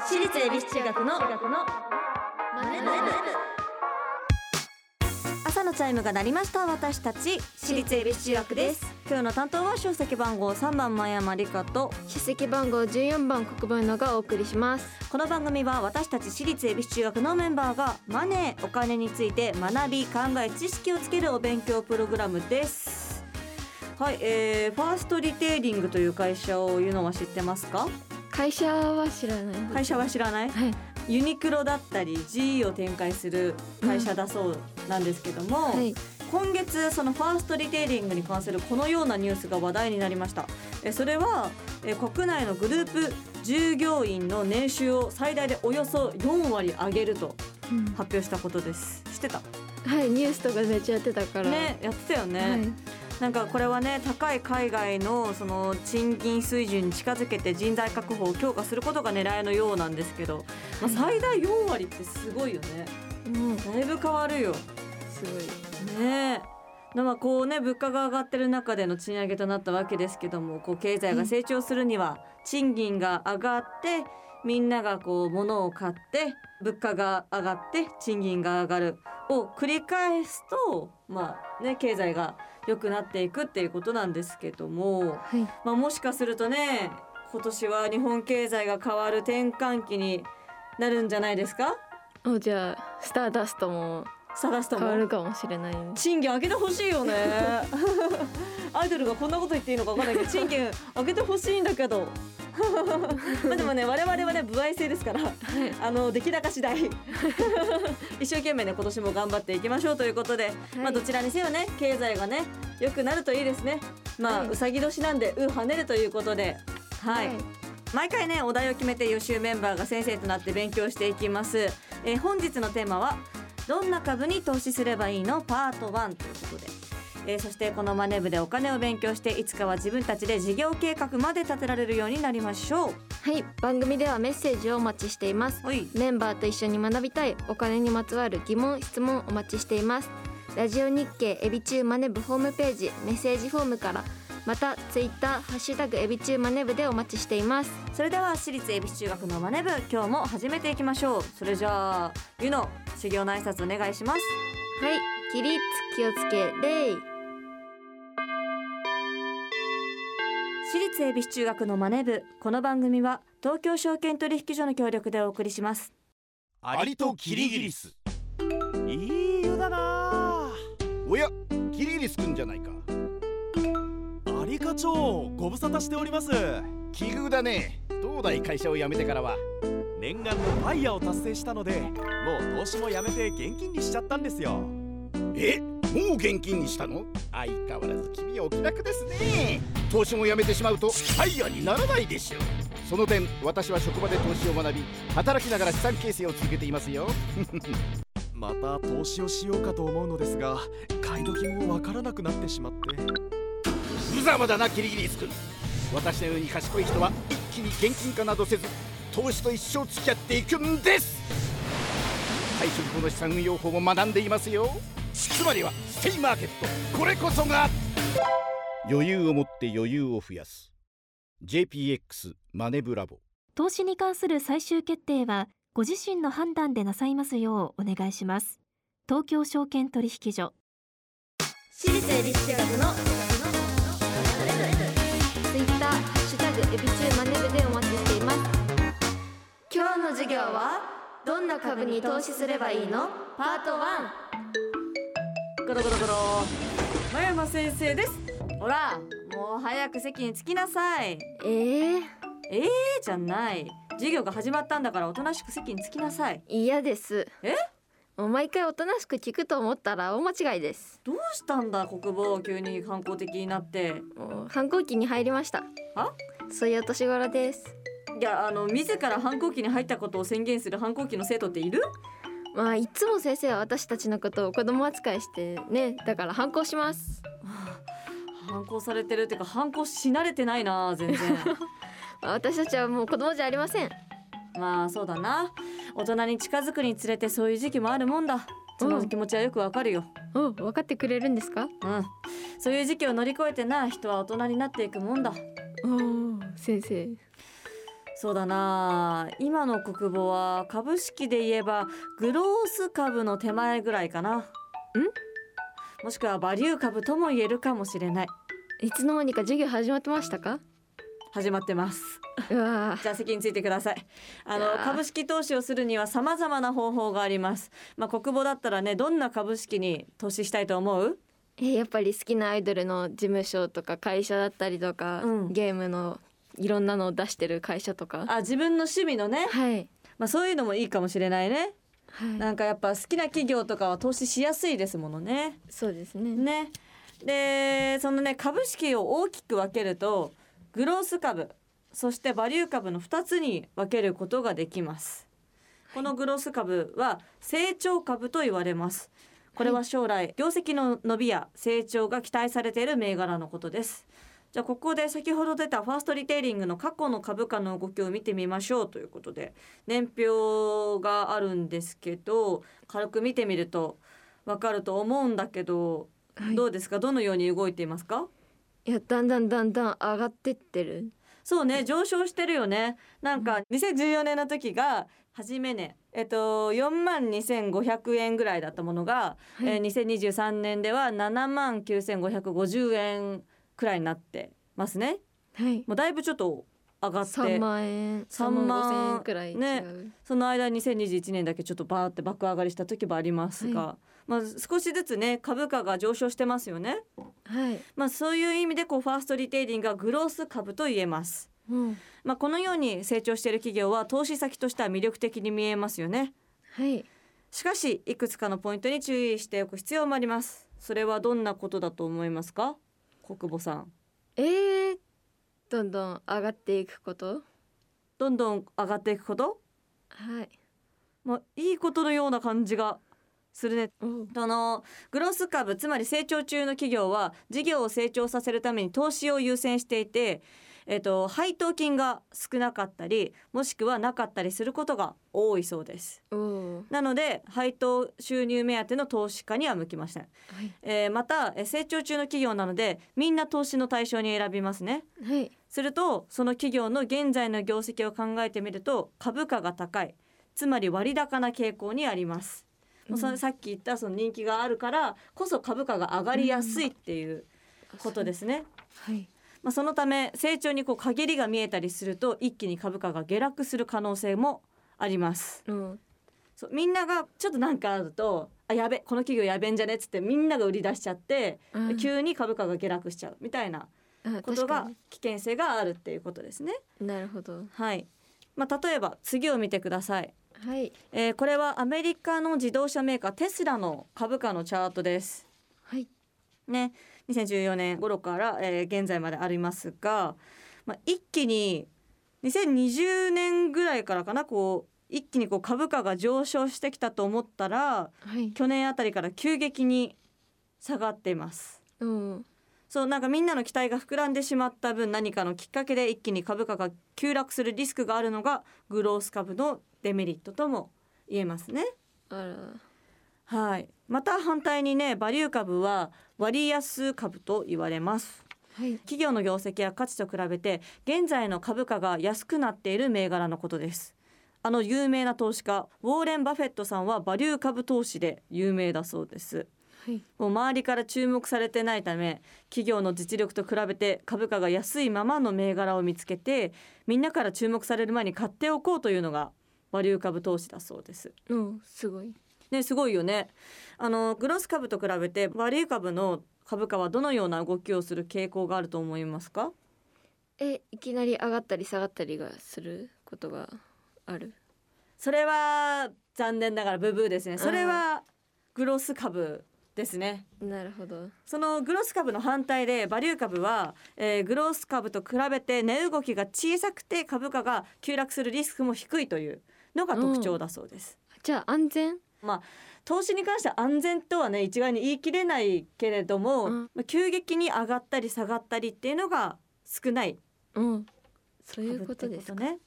私立恵比寿中学の朝のチャイムが鳴りました私たち私立恵比寿中学です。今日の担当は出席番号3番前山理香と出席番号14番国分のがお送りします。この番組は私たち私立恵比寿中学のメンバーがマネーお金について学び考え知識をつけるお勉強プログラムです。はい、えー、ファーストリテイリングという会社を言うのは知ってますか？会社は知らない？会社は知らない？はい。ユニクロだったり GE を展開する会社だそうなんですけども、はい。今月そのファーストリテイリングに関するこのようなニュースが話題になりました。えそれはえ国内のグループ従業員の年収を最大でおよそ4割上げるとうん。発表したことです。知ってた？はいニュースとかめっちゃやってたから。ねやってたよね、はいなんかこれはね高い海外のその賃金水準に近づけて人材確保を強化することが狙いのようなんですけど、まあ、最大4割ってすごいよね。もうだいぶ変わるよ。すごい。ね。まあこうね物価が上がってる中での賃上げとなったわけですけどもこう経済が成長するには賃金が上がってみんながこう物を買って物価が上がって賃金が上がるを繰り返すとまあね経済が良くなっていくっていうことなんですけども、はい。まあ、もしかするとね今年は日本経済が変わる転換期になるんじゃないですか？おじゃあスターダストも探すとも？変わるかもしれない賃金上げてほしいよね。アイドルがこんなこと言っていいのか分かんないけど賃金上げてほしいんだけどまあでもね我々はね歩合制ですからあの出来高次第 一生懸命ね今年も頑張っていきましょうということで、まあどちらにせよね経済がね良くなるといいですね。まあ、はい。うさぎ年なんでう跳ねるということではい、毎回ねお題を決めて予習メンバーが先生となって勉強していきます、えー本日のテーマはどんな株に投資すればいいの？パート1ということで、えーそしてこのマネ部でお金を勉強していつかは自分たちで事業計画まで立てられるようになりましょはい番組ではメッセージをお待ちしています。メンバーと一緒に学びたいお金にまつわる疑問質問お待ちしています。ラジオ日経エビチューマネブホームページメッセージフォームからまたツイッターハッシュタグエビチューマネブでお待ちしています。それでは私立恵比寿中学のマネ部今日も始めていきましょう。それじゃあゆの修行の挨拶お願いします。はい起立気をつけ礼私立恵比寿中学のマネ部。この番組は東京証券取引所の協力でお送りします。アリとキリギリス。いい湯だな。おやキリギリスくんじゃないか。アリ課長ご無沙汰しております。奇遇だね。東大会社を辞めてからは。念願のファイヤーを達成したのでもう投資もやめて現金にしちゃったんですよ。えもう現金にしたの？相変わらず君はお気楽ですね投資も辞めてしまうとファイヤーにならないでしょう。その点私は職場で投資を学び働きながら資産形成を続けていますよ。また投資をしようかと思うのですが買い時もわからなくなってしまって。無様だなキリギリスくん私のように賢い人は一気に現金化などせず投資と一生付き合っていくんです。退職後の資産運用法も学んでいますよ。つまりはステイマーケット。これこそが余裕を持って余裕を増やす。JPX マネブラボ。投資に関する最終決定はご自身の判断でなさいますようお願いします。東京証券取引所。私立恵比寿中学のツイッターハッシュタグエビチューマネブでお待ちしています。今日の授業はどんな株に投資すればいいの？パート1ゴロゴロゴロ。真山先生ですほらもう早く席に着きなさい。えー、えーじゃない。授業が始まったんだからおとなしく席に着きなさい。嫌です。え？もう毎回おとなしく聞くと思ったら大間違いです。どうしたんだ国防急に反抗的になって。もう反抗期に入りました。あそういうお年頃です。いやあの自ら反抗期に入ったことを宣言する反抗期の生徒っている？まあいつも先生は私たちのことを子供扱いしてねだから反抗します反抗されてるっていうか反抗し慣れてないな全然。ま あ私たちはもう子供じゃありません。まあそうだな。大人に近づくにつれてそういう時期もあるもんだ。その気持ちはよくわかるよ。お分かってくれるんですか？うん。そういう時期を乗り越えてな人は大人になっていくもんだ。おお先生。そうだな。今の国母は株式で言えばグロース株の手前ぐらいかな。もしくはバリュー株とも言えるかもしれないいつの間にか授業始まってましたか？始まってます。うわじゃあ席についてください。あの株式投資をするには様々な方法があります。まあ国母だったらねどんな株式に投資したいと思う？えやっぱり好きなアイドルの事務所とか会社だったりとか、うん。ゲームのいろんなのを出してる会社とか。あ自分の趣味のね。はい。まあそういうのもいいかもしれないね。はい。なんかやっぱ好きな企業とかは投資しやすいですものね。そうですね。ねでそのね株式を大きく分けるとグロース株そしてバリュー株の2つに分けることができます。このグロース株は成長株と言われます。これは将来業績の伸びや成長が期待されている銘柄のことです。じゃあここで先ほど出たファーストリテイリングの過去の株価の動きを見てみましょうということで年表があるんですけど軽く見てみるとわかると思うんだけどはい。どうですか？どのように動いていますか？いやだんだんだんだん上がってってる。そうね上昇してるよね。なんか2014年の時が初めねえっと4万2500円ぐらいだったものが、はい。えー2023年では7万9550円くらいになってますね。はい。もうだいぶちょっと上がって。3万円3 3万万5千円くらい違う、ね。その間に2021年だけちょっとバーって爆上がりした時もありますが、はまあ少しずつね株価が上昇してますよね。はい、まあそういう意味でこうファーストリテイリングがグロース株と言えます。うん、まあこのように成長している企業は投資先としては魅力的に見えますよね。はい。しかしいくつかのポイントに注意しておく必要もあります。それはどんなことだと思いますか？国母さん。えー、どんどん上がっていくこと？どんどん上がっていくこと？はい。まあいいことのような感じがするね。おそのグロース株つまり成長中の企業は事業を成長させるために投資を優先していて、えっと配当金が少なかったりもしくはなかったりすることが多いそうです。おなので配当収入目当ての投資家には向きません、はい。えーまたえー成長中の企業なのでみんな投資の対象に選びますね。はい。するとその企業の現在の業績を考えてみると株価が高い。つまり割高な傾向にあります、もうそのさっき言ったその人気があるからこそ株価が上がりやすいっていうことですね、はい。まあ、そのため成長にこう陰りが見えたりすると一気に株価が下落する可能性もあります。うん。そうみんながちょっとなんかあるとあやべこの企業やべんじゃねっつってみんなが売り出しちゃって、うん。急に株価が下落しちゃうみたいなあことが危険性があるっていうことですね。になるほど。はい。まあ例えば次を見てください。はい。えーこれはアメリカの自動車メーカーテスラの株価のチャートです。はい。ね、2014年頃から、えー現在までありますが、まあ、一気に2020年ぐらいからかなこう一気にこう株価が上昇してきたと思ったらはい。去年あたりから急激に下がっています。うんそうなんかみんなの期待が膨らんでしまった分何かのきっかけで一気に株価が急落するリスクがあるのがグロース株のデメリットとも言えますね。はい。また反対にねバリュー株は割安株と言われます。はい企業の業績や価値と比べて現在の株価が安くなっている銘柄のことです。あの有名な投資家ウォーレン・バフェットさんはバリュー株投資で有名だそうです。はいもう周りから注目されてないため企業の実力と比べて株価が安いままの銘柄を見つけてみんなから注目される前に買っておこうというのがバリュー株投資だそうです。うんすごいねすごいよね。あのグロス株と比べてバリュー株の株価はどのような動きをする傾向があると思いますか？えいきなり上がったり下がったりがすることがある？それは残念ながらブブーですね。それはグロス株ですね。なるほど。そのグロス株の反対でバリュー株は、えーグロス株と比べて値動きが小さくて株価が急落するリスクも低いというのが特徴だそうです。じゃあ安全？投資に関しては安全とはね一概に言い切れないけれども、うん。まあ急激に上がったり下がったりっていうのが少ない。うん。そういうことですか。ね。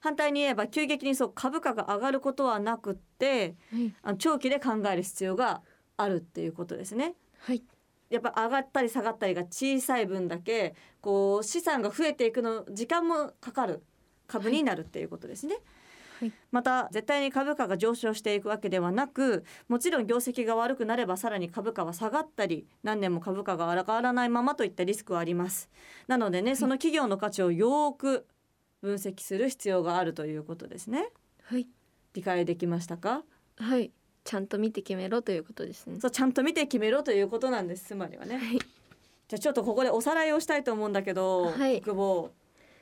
反対に言えば急激にそう株価が上がることはなくってはい。あの長期で考える必要があるっていうことですね。はい。やっぱ上がったり下がったりが小さい分だけこう資産が増えていくの時間もかかる株になるっていうことですね。はい。また絶対に株価が上昇していくわけではなくもちろん業績が悪くなればさらに株価は下がったり何年も株価が上がらないままといったリスクはあります。なのでねその企業の価値をよーく分析する必要があるということですね。はい。理解できましたか？はいちゃんと見て決めろということですね。そうちゃんと見て決めろということなんです。つまりはね。はい。じゃあちょっとここでおさらいをしたいと思うんだけど、はい。国防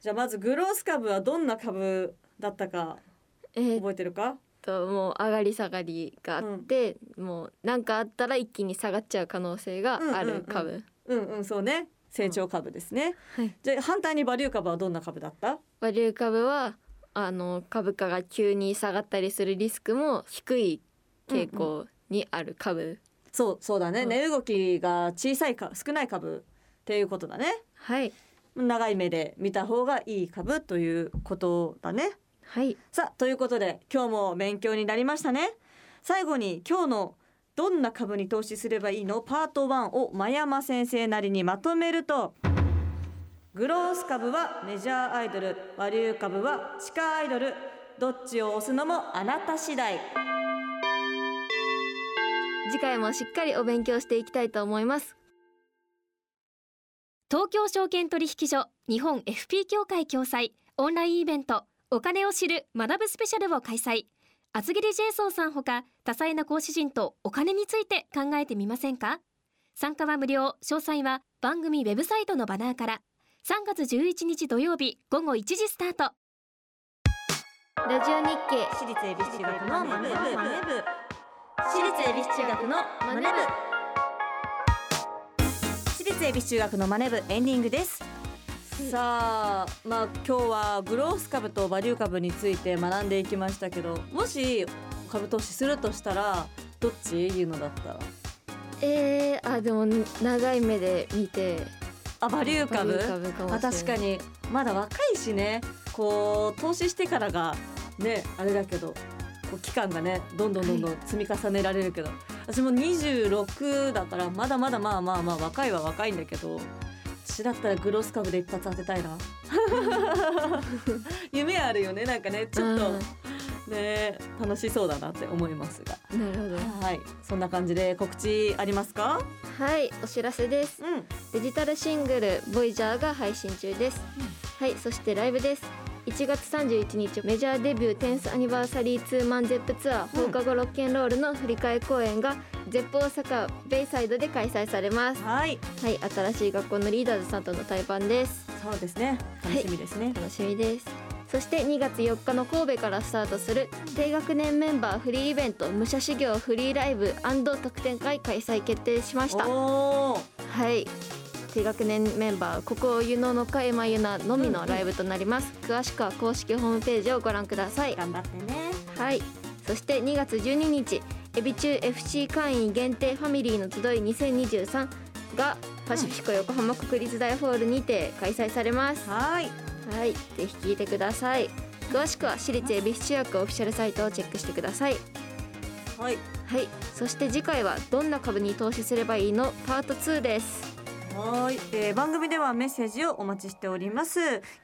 じゃあまずグロース株はどんな株だったか覚えてるか？ともう上がり下がりがあって、もう何かあったら一気に下がっちゃう可能性がある株、うんうんそうね。成長株ですね、はい。じゃあ反対にバリュー株はどんな株だった？バリュー株はあの株価が急に下がったりするリスクも低い傾向にある株、そうそうだね、うん。値動きが小さいか少ない株っていうことだね。はい。長い目で見た方がいい株ということだね。はい。さあということで今日も勉強になりましたね。最後に今日のどんな株に投資すればいいの？パート1を真山先生なりにまとめると。グロース株はメジャーアイドル。バリュー株は地下アイドル。どっちを押すのもあなた次第次回もしっかりお勉強していきたいと思います。東京証券取引所日本 FP 協会共催オンラインイベントお金を知る学ぶスペシャルを開催。厚切りジェイソンさんほか多彩な講師陣とお金について考えてみませんか？参加は無料。詳細は番組ウェブサイトのバナーから。3月11日土曜日午後1時スタート。ラジオ日経。私立恵比寿中学のマネ部私立恵比寿中学のマネ部。私立恵比寿中学のマネ部エンディングです。さあまあ今日はグロース株とバリュー株について学んでいきましたけどもし株投資するとしたらどっち言うのだった？らえー、あでも長い目で見て。あバリュー株？バリュー株か確かに。まだ若いしね。こう投資してからがねあれだけどこう期間がねどんどんどんどん積み重ねられるけど、私も26だからまだまだまあまあまあ若いは若いんだけど私だったらグロース株で一発当てたいな。夢あるよねなんかねちょっと。ね楽しそうだなって思いますが。なるほど。はい。そんな感じで告知ありますか？はいお知らせです。うん。デジタルシングル「ボイジャーが配信中です、はいそしてライブです1月31日メジャーデビュー 10th アニバーサリーツーマンゼップツアーうん放課後ロッケンロールの振り替え公演がゼップ大阪ベイサイドで開催されます。はい。はい新しい学校のリーダーズさんとの対バンです。そうですね。楽しみですね、楽しみです。そして2月4日の神戸からスタートする低学年メンバーフリーイベント武者修行フリーライブ特典会開催決定しました。はい低学年メンバーここ湯野のかえまゆなのみのライブとなります、詳しくは公式ホームページをご覧ください。頑張ってね。はい。そして2月12日エビ中 FC 会員限定ファミリーの集い2023がパシフィコ横浜国立大ホールにて開催されます。はい。はい。ぜひ聞いてください。詳しくは私立恵比寿中学オフィシャルサイトをチェックしてください。はい。はい。そして次回はどんな株に投資すればいいの？パート2ですはい、えー番組ではメッセージをお待ちしております。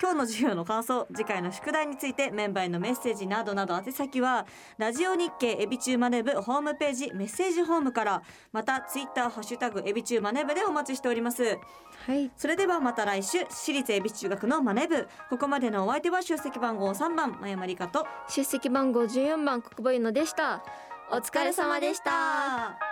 今日の授業の感想次回の宿題についてメンバーへのメッセージなどなど宛先はラジオ日経エビチューマネブホームページメッセージホームからまたツイッターハッシュタグエビチューマネブでお待ちしております。はい。それではまた来週私立恵比寿中学のマネ部。ここまでのお相手は出席番号3番真山理香と出席番号14番国母湯野でした。お疲れ様でした